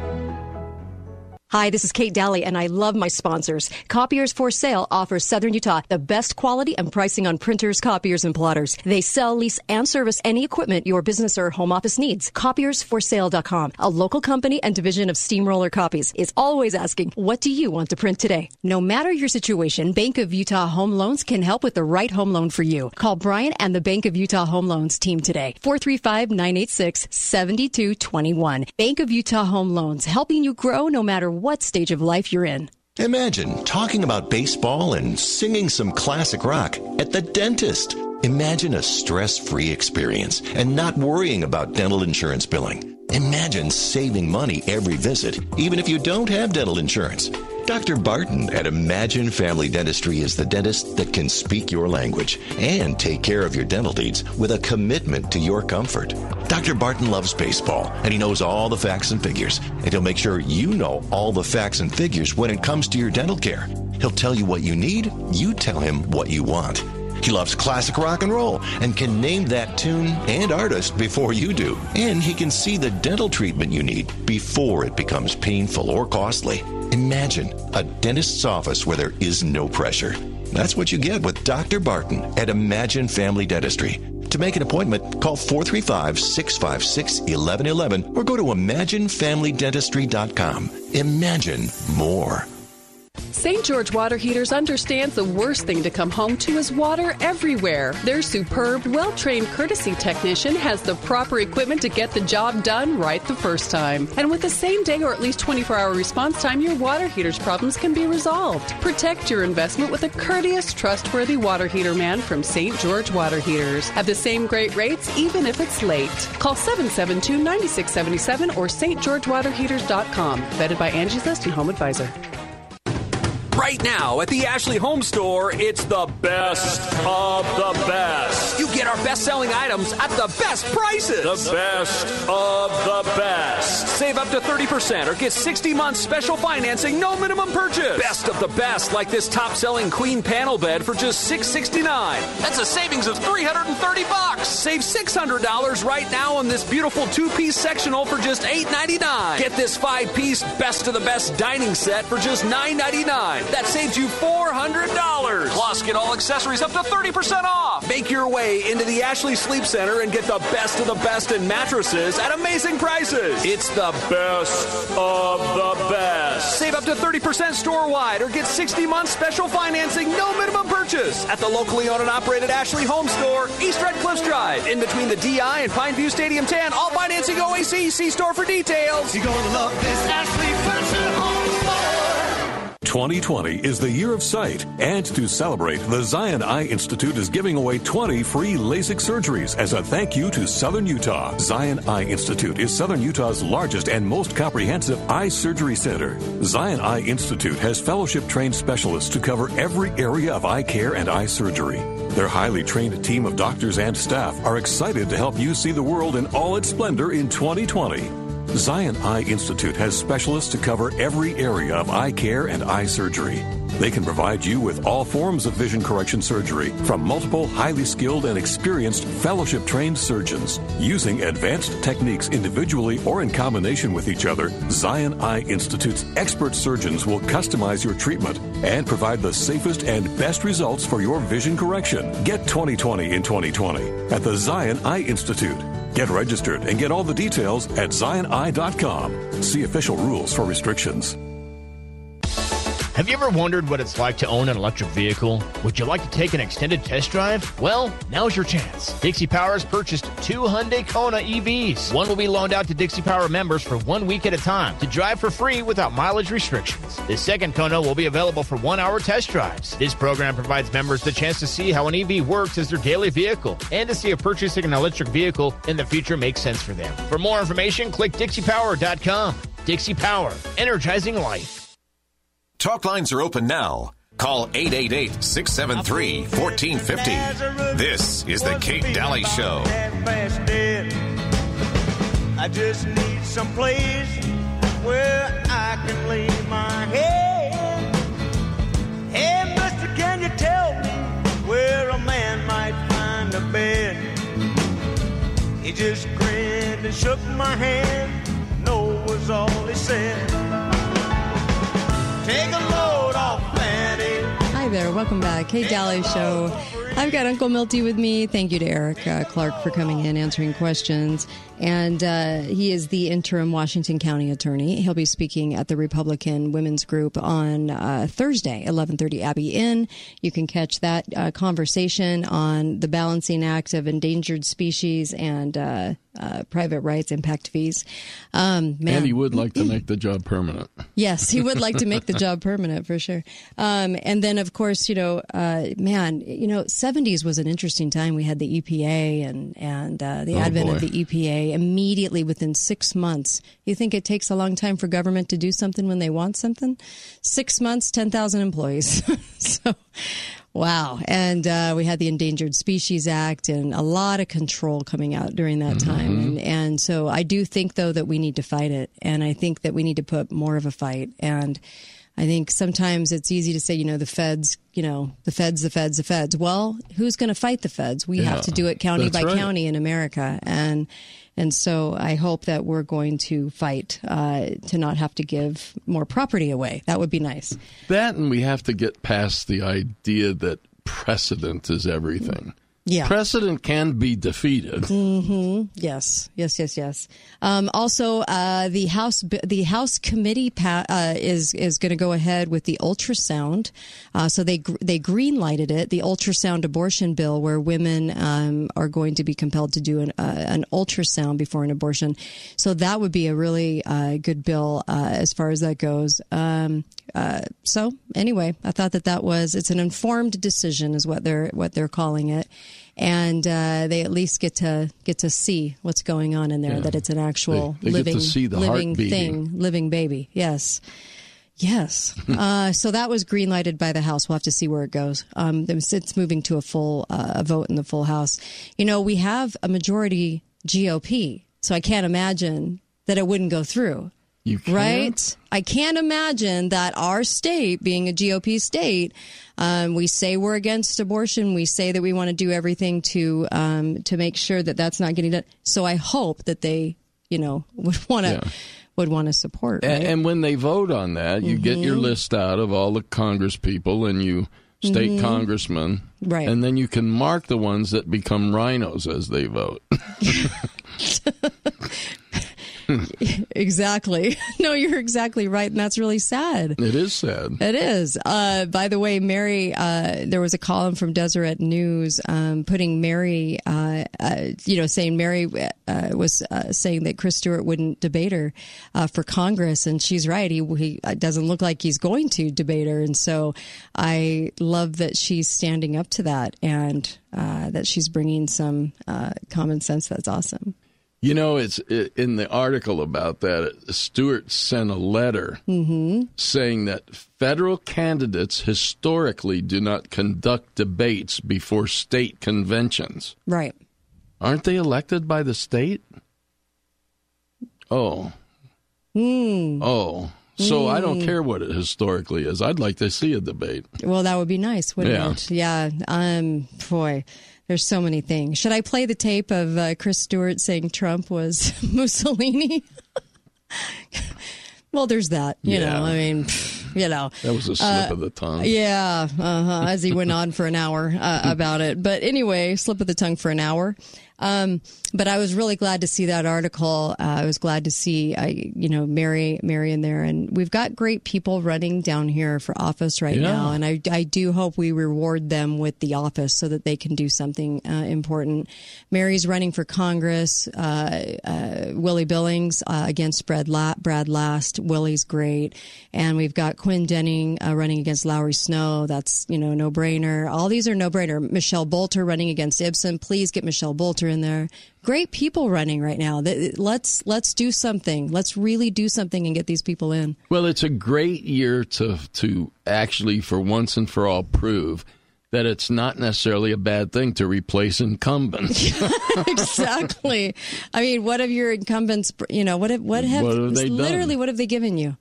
Hi, this is Kate Dalley, and I love my sponsors. Copiers for Sale offers Southern Utah the best quality and pricing on printers, copiers, and plotters. They sell, lease, and service any equipment your business or home office needs. Copiersforsale.com, a local company and division of Steamroller Copies, is always asking, What do you want to print today? No matter your situation, Bank of Utah Home Loans can help with the right home loan for you. Call Brian and the Bank of Utah Home Loans team today. 435 986 7221. Bank of Utah Home Loans, helping you grow no matter what stage of life you're in. Imagine talking about baseball and singing some classic rock at the dentist. Imagine a stress free experience and not worrying about dental insurance billing. Imagine saving money every visit, even if you don't have dental insurance. Dr. Barton at Imagine Family Dentistry is the dentist that can speak your language and take care of your dental needs with a commitment to your comfort. Dr. Barton loves baseball and he knows all the facts and figures, and he'll make sure you know all the facts and figures when it comes to your dental care. He'll tell you what you need, you tell him what you want. He loves classic rock and roll and can name that tune and artist before you do. And he can see the dental treatment you need before it becomes painful or costly. Imagine a dentist's office where there is no pressure. That's what you get with Dr. Barton at Imagine Family Dentistry. To make an appointment, call 435 656 1111 or go to ImagineFamilyDentistry.com. Imagine more. St. George Water Heaters understands the worst thing to come home to is water everywhere. Their superb, well trained courtesy technician has the proper equipment to get the job done right the first time. And with the same day or at least 24 hour response time, your water heater's problems can be resolved. Protect your investment with a courteous, trustworthy water heater man from St. George Water Heaters. at the same great rates even if it's late. Call 772 9677 or stgeorgewaterheaters.com. Vetted by Angie's List and Home Advisor. Right now at the Ashley Home Store, it's the best of the best. You get our best selling items at the best prices. The best of the best. Save up to 30% or get 60 months special financing, no minimum purchase. Best of the best, like this top selling queen panel bed for just 669. That's a savings of 330 bucks. Save $600 right now on this beautiful two piece sectional for just 899. Get this five piece best of the best dining set for just 999. That saves you $400. Plus, get all accessories up to 30% off. Make your way into the Ashley Sleep Center and get the best of the best in mattresses at amazing prices. It's the best of the best. Save up to 30% store wide or get 60 months special financing, no minimum purchase at the locally owned and operated Ashley Home Store, East Red Cliffs Drive, in between the DI and Pineview Stadium 10. All financing OAC. See store for details. You're going to love this Ashley Fashion Home Store. 2020 is the year of sight, and to celebrate, the Zion Eye Institute is giving away 20 free LASIK surgeries as a thank you to Southern Utah. Zion Eye Institute is Southern Utah's largest and most comprehensive eye surgery center. Zion Eye Institute has fellowship trained specialists to cover every area of eye care and eye surgery. Their highly trained team of doctors and staff are excited to help you see the world in all its splendor in 2020. Zion Eye Institute has specialists to cover every area of eye care and eye surgery. They can provide you with all forms of vision correction surgery from multiple highly skilled and experienced fellowship trained surgeons. Using advanced techniques individually or in combination with each other, Zion Eye Institute's expert surgeons will customize your treatment and provide the safest and best results for your vision correction. Get 2020 in 2020 at the Zion Eye Institute. Get registered and get all the details at zioneye.com. See official rules for restrictions. Have you ever wondered what it's like to own an electric vehicle? Would you like to take an extended test drive? Well, now's your chance. Dixie Power has purchased two Hyundai Kona EVs. One will be loaned out to Dixie Power members for one week at a time to drive for free without mileage restrictions. The second Kona will be available for one hour test drives. This program provides members the chance to see how an EV works as their daily vehicle and to see if purchasing an electric vehicle in the future makes sense for them. For more information, click DixiePower.com. Dixie Power, energizing life. Talk lines are open now. Call 888 673 1450. This is The Kate Dalley Show. I just need some place where I can lay my head. Hey, mister, can you tell me where a man might find a bed? He just grinned and shook my hand. No was all he said. Take a load off, Fanny. Hi there, welcome back. Hey, Dalley Show. I've got Uncle Milty with me. Thank you to Eric uh, Clark for coming in, answering questions. And uh, he is the interim Washington County attorney. He'll be speaking at the Republican Women's Group on uh, Thursday, 11:30 Abbey Inn. You can catch that uh, conversation on the balancing act of endangered species and uh, private rights impact fees. Um, man, and he would like to make the job permanent. Yes, he would like to make the job permanent for sure. Um, and then, of course, you know, uh, man, you know, 70s was an interesting time. We had the EPA and and uh, the Oh, advent boy. of the EPA immediately within six months. You think it takes a long time for government to do something when they want something? Six months, 10,000 employees. so. Wow. And uh, we had the Endangered Species Act and a lot of control coming out during that time. And, and so I do think, though, that we need to fight it. And I think that we need to put more of a fight. And I think sometimes it's easy to say, you know, the feds, you know, the feds, the feds, the feds. Well, who's going to fight the feds? We Yeah, have to do it county by right. county in America. And and so I hope that we're going to fight uh, to not have to give more property away. That would be nice. That and we have to get past the idea that precedent is everything. Yeah. Precedent can be defeated. hmm Yes, yes, yes, yes. Um, also, uh, the House the House committee pa- uh, is is going to go ahead with the ultrasound. Uh, so they gr- they green lighted it, the ultrasound abortion bill, where women um, are going to be compelled to do an uh, an ultrasound before an abortion. So that would be a really uh, good bill uh, as far as that goes. Um, uh, so anyway, I thought that that was it's an informed decision, is what they're what they're calling it, and uh, they at least get to get to see what's going on in there. Yeah. That it's an actual They- they living the living thing, living baby. Yes. Yes. uh, so that was green lighted by the House. We'll have to see where it goes. Um, it's, moving to a full uh, a vote in the full House. You know, we have a majority GOP, so I can't imagine that it wouldn't go through. You Right? I can't imagine that our state, being a GOP state, um, we say we're against abortion. We say that we want to do everything to um, to make sure that that's not getting done. So I hope that they, you know, would want to Yeah. would want to support. Right? And, when they vote on that, you get your Mhm. list out of all the Congress people and you state Mhm. congressmen. Right. And then you can mark the ones that become rhinos as they vote. exactly. No, you're exactly right, and that's really sad. it is sad. It is. Uh, by the way, Mary, uh, there was a column from Deseret News um, putting Mary, uh, uh, you know, saying Mary uh, was uh, saying that Chris Stewart wouldn't debate her uh, for Congress, and she's right. He, he doesn't look like he's going to debate her, and so I love that she's standing up to that and uh, that she's bringing some uh, common sense. That's awesome. You know, it's i in the article about that. Stewart sent a letter Mm-hmm. saying that federal candidates historically do not conduct debates before state conventions. Right. Aren't they elected by the state? Oh, Hmm. oh. So I don't Mm. care what it historically is. I'd like to see a debate. Well, that would be nice, wouldn't Yeah. it? Yeah. Um, boy, there's so many things. Should I play the tape of uh, Chris Stewart saying Trump was Mussolini? well, there's that. You Yeah. know, I mean, you know, That was a slip Uh, of the tongue. yeah, uh-huh, as he went on for an hour uh, about it. But anyway, slip of the tongue for an hour. Um, but I was really glad to see that article. Uh, I was glad to see, I, you know, Mary, Mary in there, and we've got great people running down here for office right Yeah. now, and I, I do hope we reward them with the office so that they can do something uh, important. Mary's running for Congress. Uh, uh, Willie Billings uh, against Brad, La- Brad Last. Willie's great, and we've got Quinn Denning uh, running against Lowry Snow. That's you know no brainer. All these are no brainer. Michelle Bolter running against Ipson. Please get Michelle Bolter in there. Great people running right now. Let's let's do something. Let's really do something and get these people in. Well, it's a great year to to actually, for once and for all, prove that it's not necessarily a bad thing to replace incumbents. exactly. I mean, what have your incumbents? You know, what have what have, What have they done? literally what have they given you?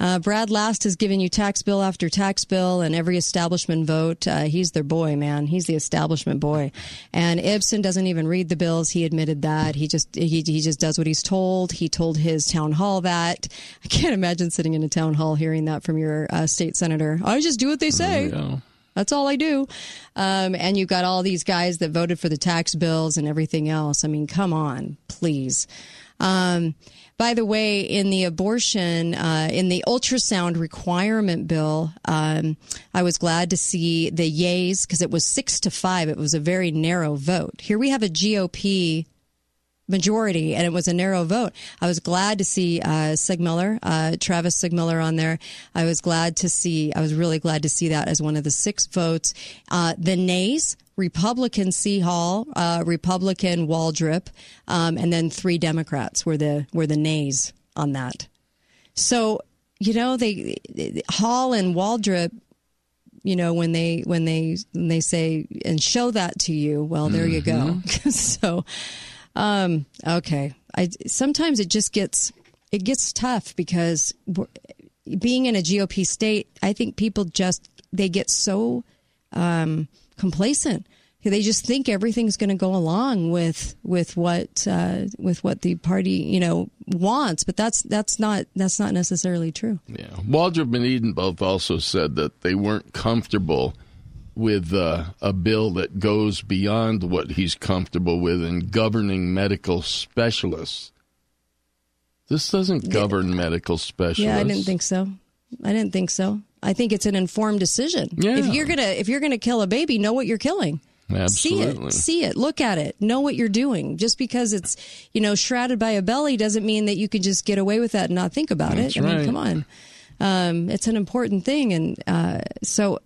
Uh, Brad Last has given you tax bill after tax bill and every establishment vote. Uh, he's their boy, man. He's the establishment boy. And Ipson doesn't even read the bills. He admitted that. He just he he just does what he's told. He told his town hall that. I can't imagine sitting in a town hall hearing that from your uh, state senator. I just do what they say. That's all I do. Um, and you've got all these guys that voted for the tax bills and everything else. I mean, come on, please. Um, by the way, in the abortion, uh, in the ultrasound requirement bill, um, I was glad to see the yays because it was six to five. It was a very narrow vote. Here we have a GOP majority, and it was a narrow vote. I was glad to see uh, Seegmiller, uh, Travis Seegmiller on there. I was glad to see, I was really glad to see that as one of the six votes. Uh, the nays, Republican C. Hall, uh, Republican Waldrop, um, and then three Democrats were the were the nays on that. So you know they Hall and Waldrop you know when they when they when they say and show that to you well there you go so um okay i sometimes it just gets it gets tough because being in a gop state i think people just they get so um complacent they just think everything's going to go along with with what uh, with what the party you know wants, but that's that's not that's not necessarily true. Yeah. Waldrop and Eden both also said that they weren't comfortable with uh, a bill that goes beyond what he's comfortable with in governing medical specialists. This doesn't govern medical specialists. Yeah, I didn't think so. I didn't think so. I think it's an informed decision. Yeah. If you're gonna if you're gonna kill a baby, know what you're killing. Absolutely. See it, see it, look at it, know what you're doing. Just because it's you know shrouded by a belly doesn't mean that you can just get away with that and not think about That's it. I mean, come on, um, it's an important thing, and uh, so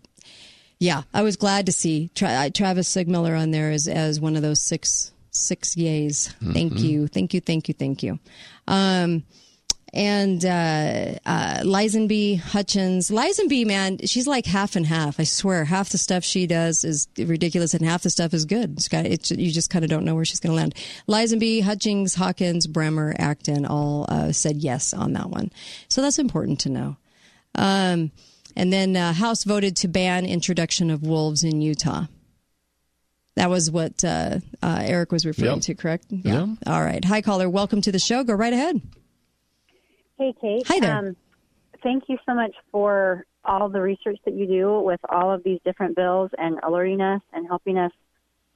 yeah, I was glad to see Tra- Travis Seegmiller on there as as one of those six six yays. Thank Mhm. you, thank you, thank you, thank you. Um, and uh, uh, Lisonbee Hutchings. Lisonbee, man, she's like half and half. I swear, half the stuff she does is ridiculous, and half the stuff is good. It's got, it's, you just kind of don't know where she's going to land. Lisonbee, Hutchings, Hawkins, Bremer, Acton all uh, said yes on that one. So that's important to know. Um, and then uh, House voted to ban introduction of wolves in Utah. That was what uh, uh, Eric was referring Yep. to, correct? Yeah. All right. Hi, caller. Welcome to the show. Go right ahead. Hey, Kate. Hi there. Um, thank you so much for all the research that you do with all of these different bills and alerting us and helping us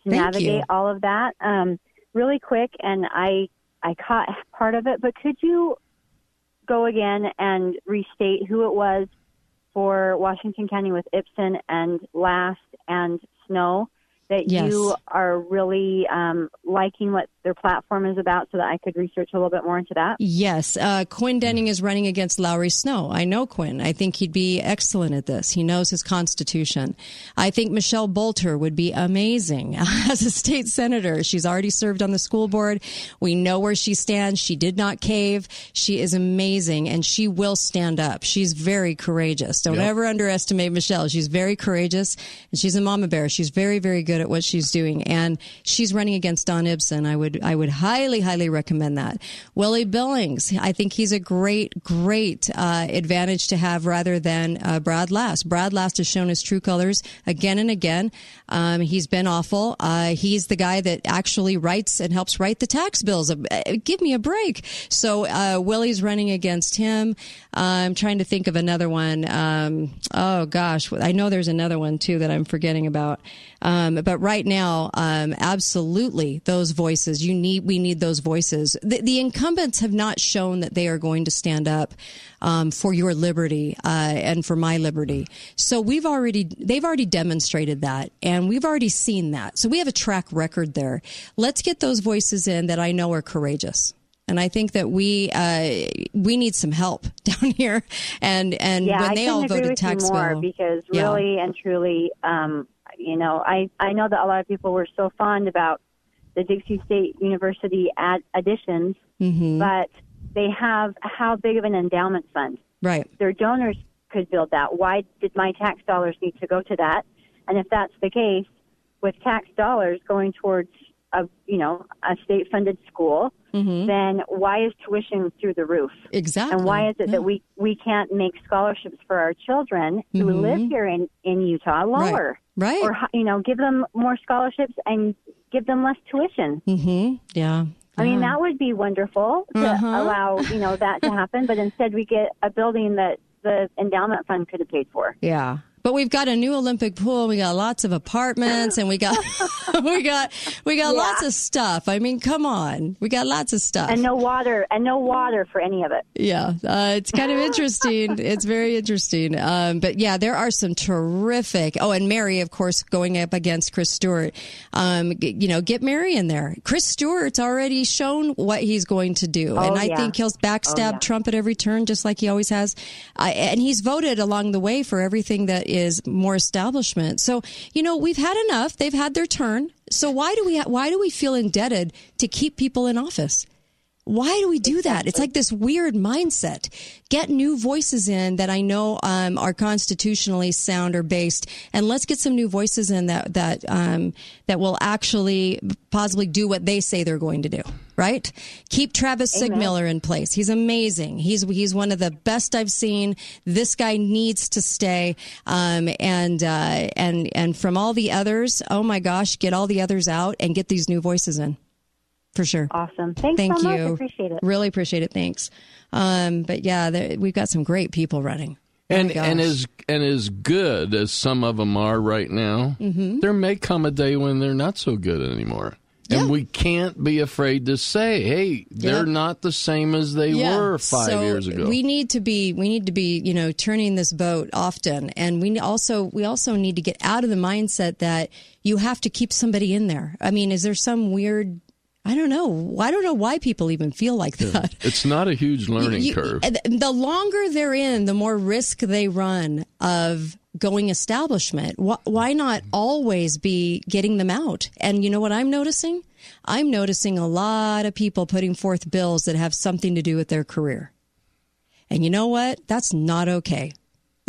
to Thank navigate you. all of that. Um, really quick, and I I caught part of it, but could you go again and restate who it was for Washington County with Ipson and Last and Snow that Yes. you are really um, liking what their platform is about, so that I could research a little bit more into that? Yes, uh, Quinn Denning is running against Lowry Snow. I know Quinn. I think he'd be excellent at this. He knows his constitution. I think Michelle Bolter would be amazing as a state senator. She's already served on the school board. We know where she stands. She did not cave. She is amazing, and she will stand up. She's very courageous. Don't Yep. ever underestimate Michelle. She's very courageous, and she's a mama bear. She's very, very good at what she's doing, and she's running against Don Ipson. I would, I would highly, highly recommend that. Willie Billings, I think he's a great, great uh, advantage to have rather than uh, Brad Last. Brad Last has shown his true colors again and again. Um, he's been awful. Uh, he's the guy that actually writes and helps write the tax bills. Uh, give me a break. So uh, Willie's running against him. I'm trying to think of another one. Um, oh gosh, I know there's another one too that I'm forgetting about. Um, but right now, um, absolutely, those voices. You need, we need those voices. The, the incumbents have not shown that they are going to stand up um, for your liberty uh, and for my liberty. So we've already, they've already demonstrated that, and we've already seen that. So we have a track record there. Let's get those voices in that I know are courageous. And I think that we uh, we need some help down here. And and yeah, when they all voted tax bill, because Yeah. really and truly, um, you know, I I know that a lot of people were so fond about the Dixie State University ad- additions, Mhm. but they have how big of an endowment fund? right? Their donors could build that. Why did my tax dollars need to go to that? And if that's the case, with tax dollars going towards a you know a state funded school, Mhm. then why is tuition through the roof? Exactly. And why is it Yeah. that we we can't make scholarships for our children who Mhm. live here in in Utah lower? Right. Or you know, give them more scholarships and give them less tuition. Mm-hmm. Yeah. I mean, that would be wonderful to Uh-huh. allow you know that to happen. But instead, we get a building that the endowment fund could have paid for. Yeah. But we've got a new Olympic pool. We got lots of apartments, and we got we got we got Yeah. lots of stuff. I mean, come on, we got lots of stuff. And no water, and no water for any of it. Yeah, uh, it's kind of interesting. it's very interesting. Um, but yeah, there are some terrific. Oh, and Mary, of course, going up against Chris Stewart. Um, g- you know, get Mary in there. Chris Stewart's already shown what he's going to do, Oh, and I yeah. think he'll backstab Oh, yeah. Trump at every turn, just like he always has. I and he's voted along the way for everything that is more establishment. So you know, we've had enough. They've had their turn. So why do we why do we feel indebted to keep people in office? Why do we do that? It's like this weird mindset. Get new voices in that I know um, are constitutionally sound or based, and let's get some new voices in that that um, that will actually possibly do what they say they're going to do. Right? Keep Travis Amen. Seegmiller in place. He's amazing. He's he's one of the best I've seen. This guy needs to stay. Um, and uh, and and from all the others, oh my gosh, get all the others out and get these new voices in for sure. Awesome. Thanks Thank so you. much. I appreciate it. Really appreciate it. Thanks. Um, but yeah, there, we've got some great people running. And gosh. and as and as good as some of them are right now, Mhm. there may come a day when they're not so good anymore. And we can't be afraid to say, "Hey, they're Yep. not the same as they Yeah. were five So years ago." We need to be we need to be, you know, turning this boat often and we also we also need to get out of the mindset that you have to keep somebody in there. I mean, is there some weird I don't know. I don't know why people even feel like that. it's not a huge learning You- curve. The longer they're in, the more risk they run of going establishment. Wh- Why not always be getting them out? And you know what I'm noticing? I'm noticing a lot of people putting forth bills that have something to do with their career. And you know what? That's not okay.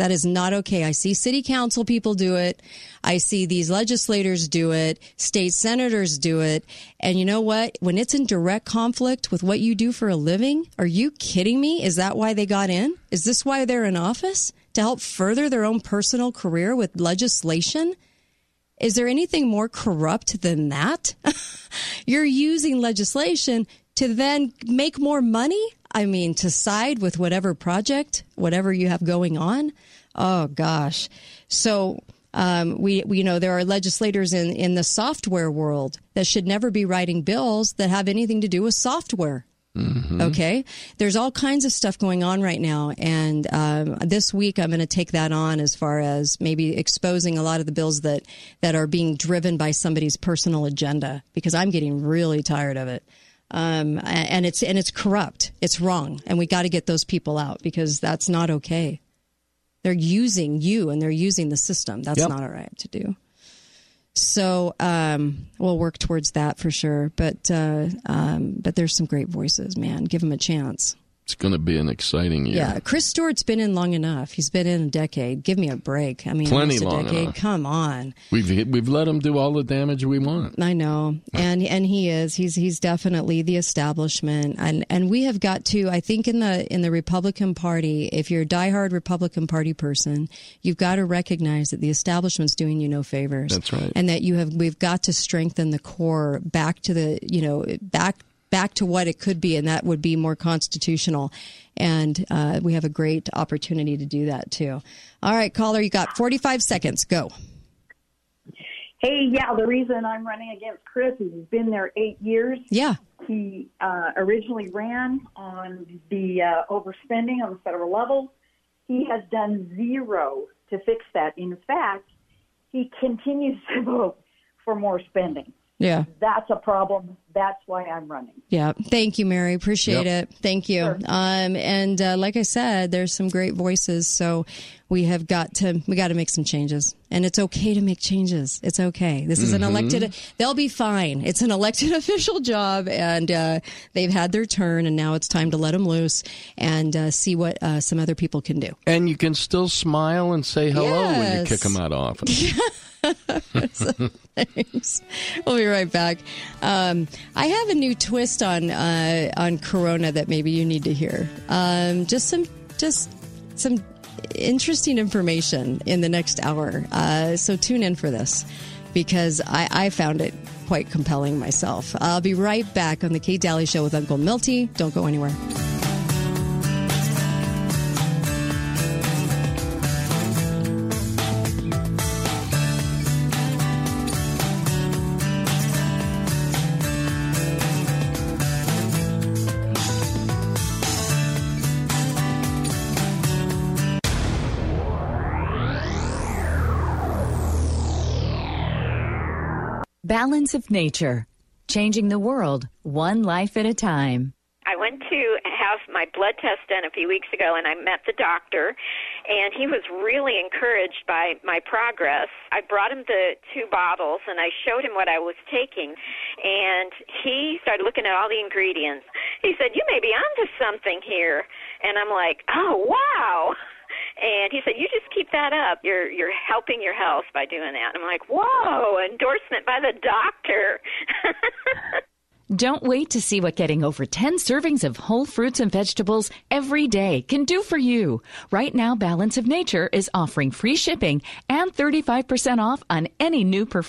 That is not okay. I see city council people do it. I see these legislators do it. State senators do it. And you know what? When it's in direct conflict with what you do for a living, are you kidding me? Is that why they got in? Is this why they're in office? To help further their own personal career with legislation? Is there anything more corrupt than that? You're using legislation to then make more money? I mean, to side with whatever project, whatever you have going on? Oh, gosh. So, um, we, we, you know, there are legislators in, in the software world that should never be writing bills that have anything to do with software. Okay. There's all kinds of stuff going on right now. And um, this week, I'm going to take that on as far as maybe exposing a lot of the bills that, that are being driven by somebody's personal agenda because I'm getting really tired of it. Um, and it's, and it's corrupt. It's wrong. And we got to get those people out because that's not okay. They're using you and they're using the system. That's Yep. not all right to do. So um, we'll work towards that for sure. But uh, um, but there's some great voices, man. Give them a chance. It's going to be an exciting year. Yeah, Chris Stewart's been in long enough. He's been in a decade. Give me a break. I mean, Plenty a long decade. enough. Come on. We've we've let him do all the damage we want. I know, and and he is. He's he's definitely the establishment, and and we have got to. I think in the in the Republican Party, if you're a diehard Republican Party person, you've got to recognize that the establishment's doing you no favors. That's right. and that you have. We've got to strengthen the core back to the you know back back to what it could be, and that would be more constitutional. And uh, we have a great opportunity to do that too. All right, caller, you got 45 seconds. Go. Hey, yeah, the reason I'm running against Chris is he's been there eight years. Yeah. He uh, originally ran on the uh, overspending on the federal level. He has done zero to fix that. In fact, he continues to vote for more spending. Yeah. That's a problem. That's why I'm running. Yeah. Thank you, Mary. Appreciate Yep. it. Thank you. Um, and uh, like I said, there's some great voices. So we have got to we got to make some changes, and it's okay to make changes. It's okay. This is an Mhm. elected. They'll be fine. It's an elected official job, and uh, they've had their turn, and now it's time to let them loose and uh, see what uh, some other people can do. And you can still smile and say hello when you kick them out of office. We'll be right back. Um, I have a new twist on uh, on Corona that maybe you need to hear. Um, just some just some interesting information in the next hour. Uh, so tune in for this because I, I found it quite compelling myself. I'll be right back on the Kate Dalley Show with Uncle Milty. Don't go anywhere. Balance of Nature, changing the world one life at a time. I went to have my blood test done a few weeks ago and I met the doctor and he was really encouraged by my progress. I brought him the two bottles and I showed him what I was taking and he started looking at all the ingredients. He said, "You may be onto something here." And I'm like, "Oh, wow." And he said, "You just keep that up. You're you're helping your health by doing that." And I'm like, "Whoa!" Endorsement by the doctor. Don't wait to see what getting over 10 servings of whole fruits and vegetables every day can do for you. Right now, Balance of Nature is offering free shipping and 35% off on any new preferred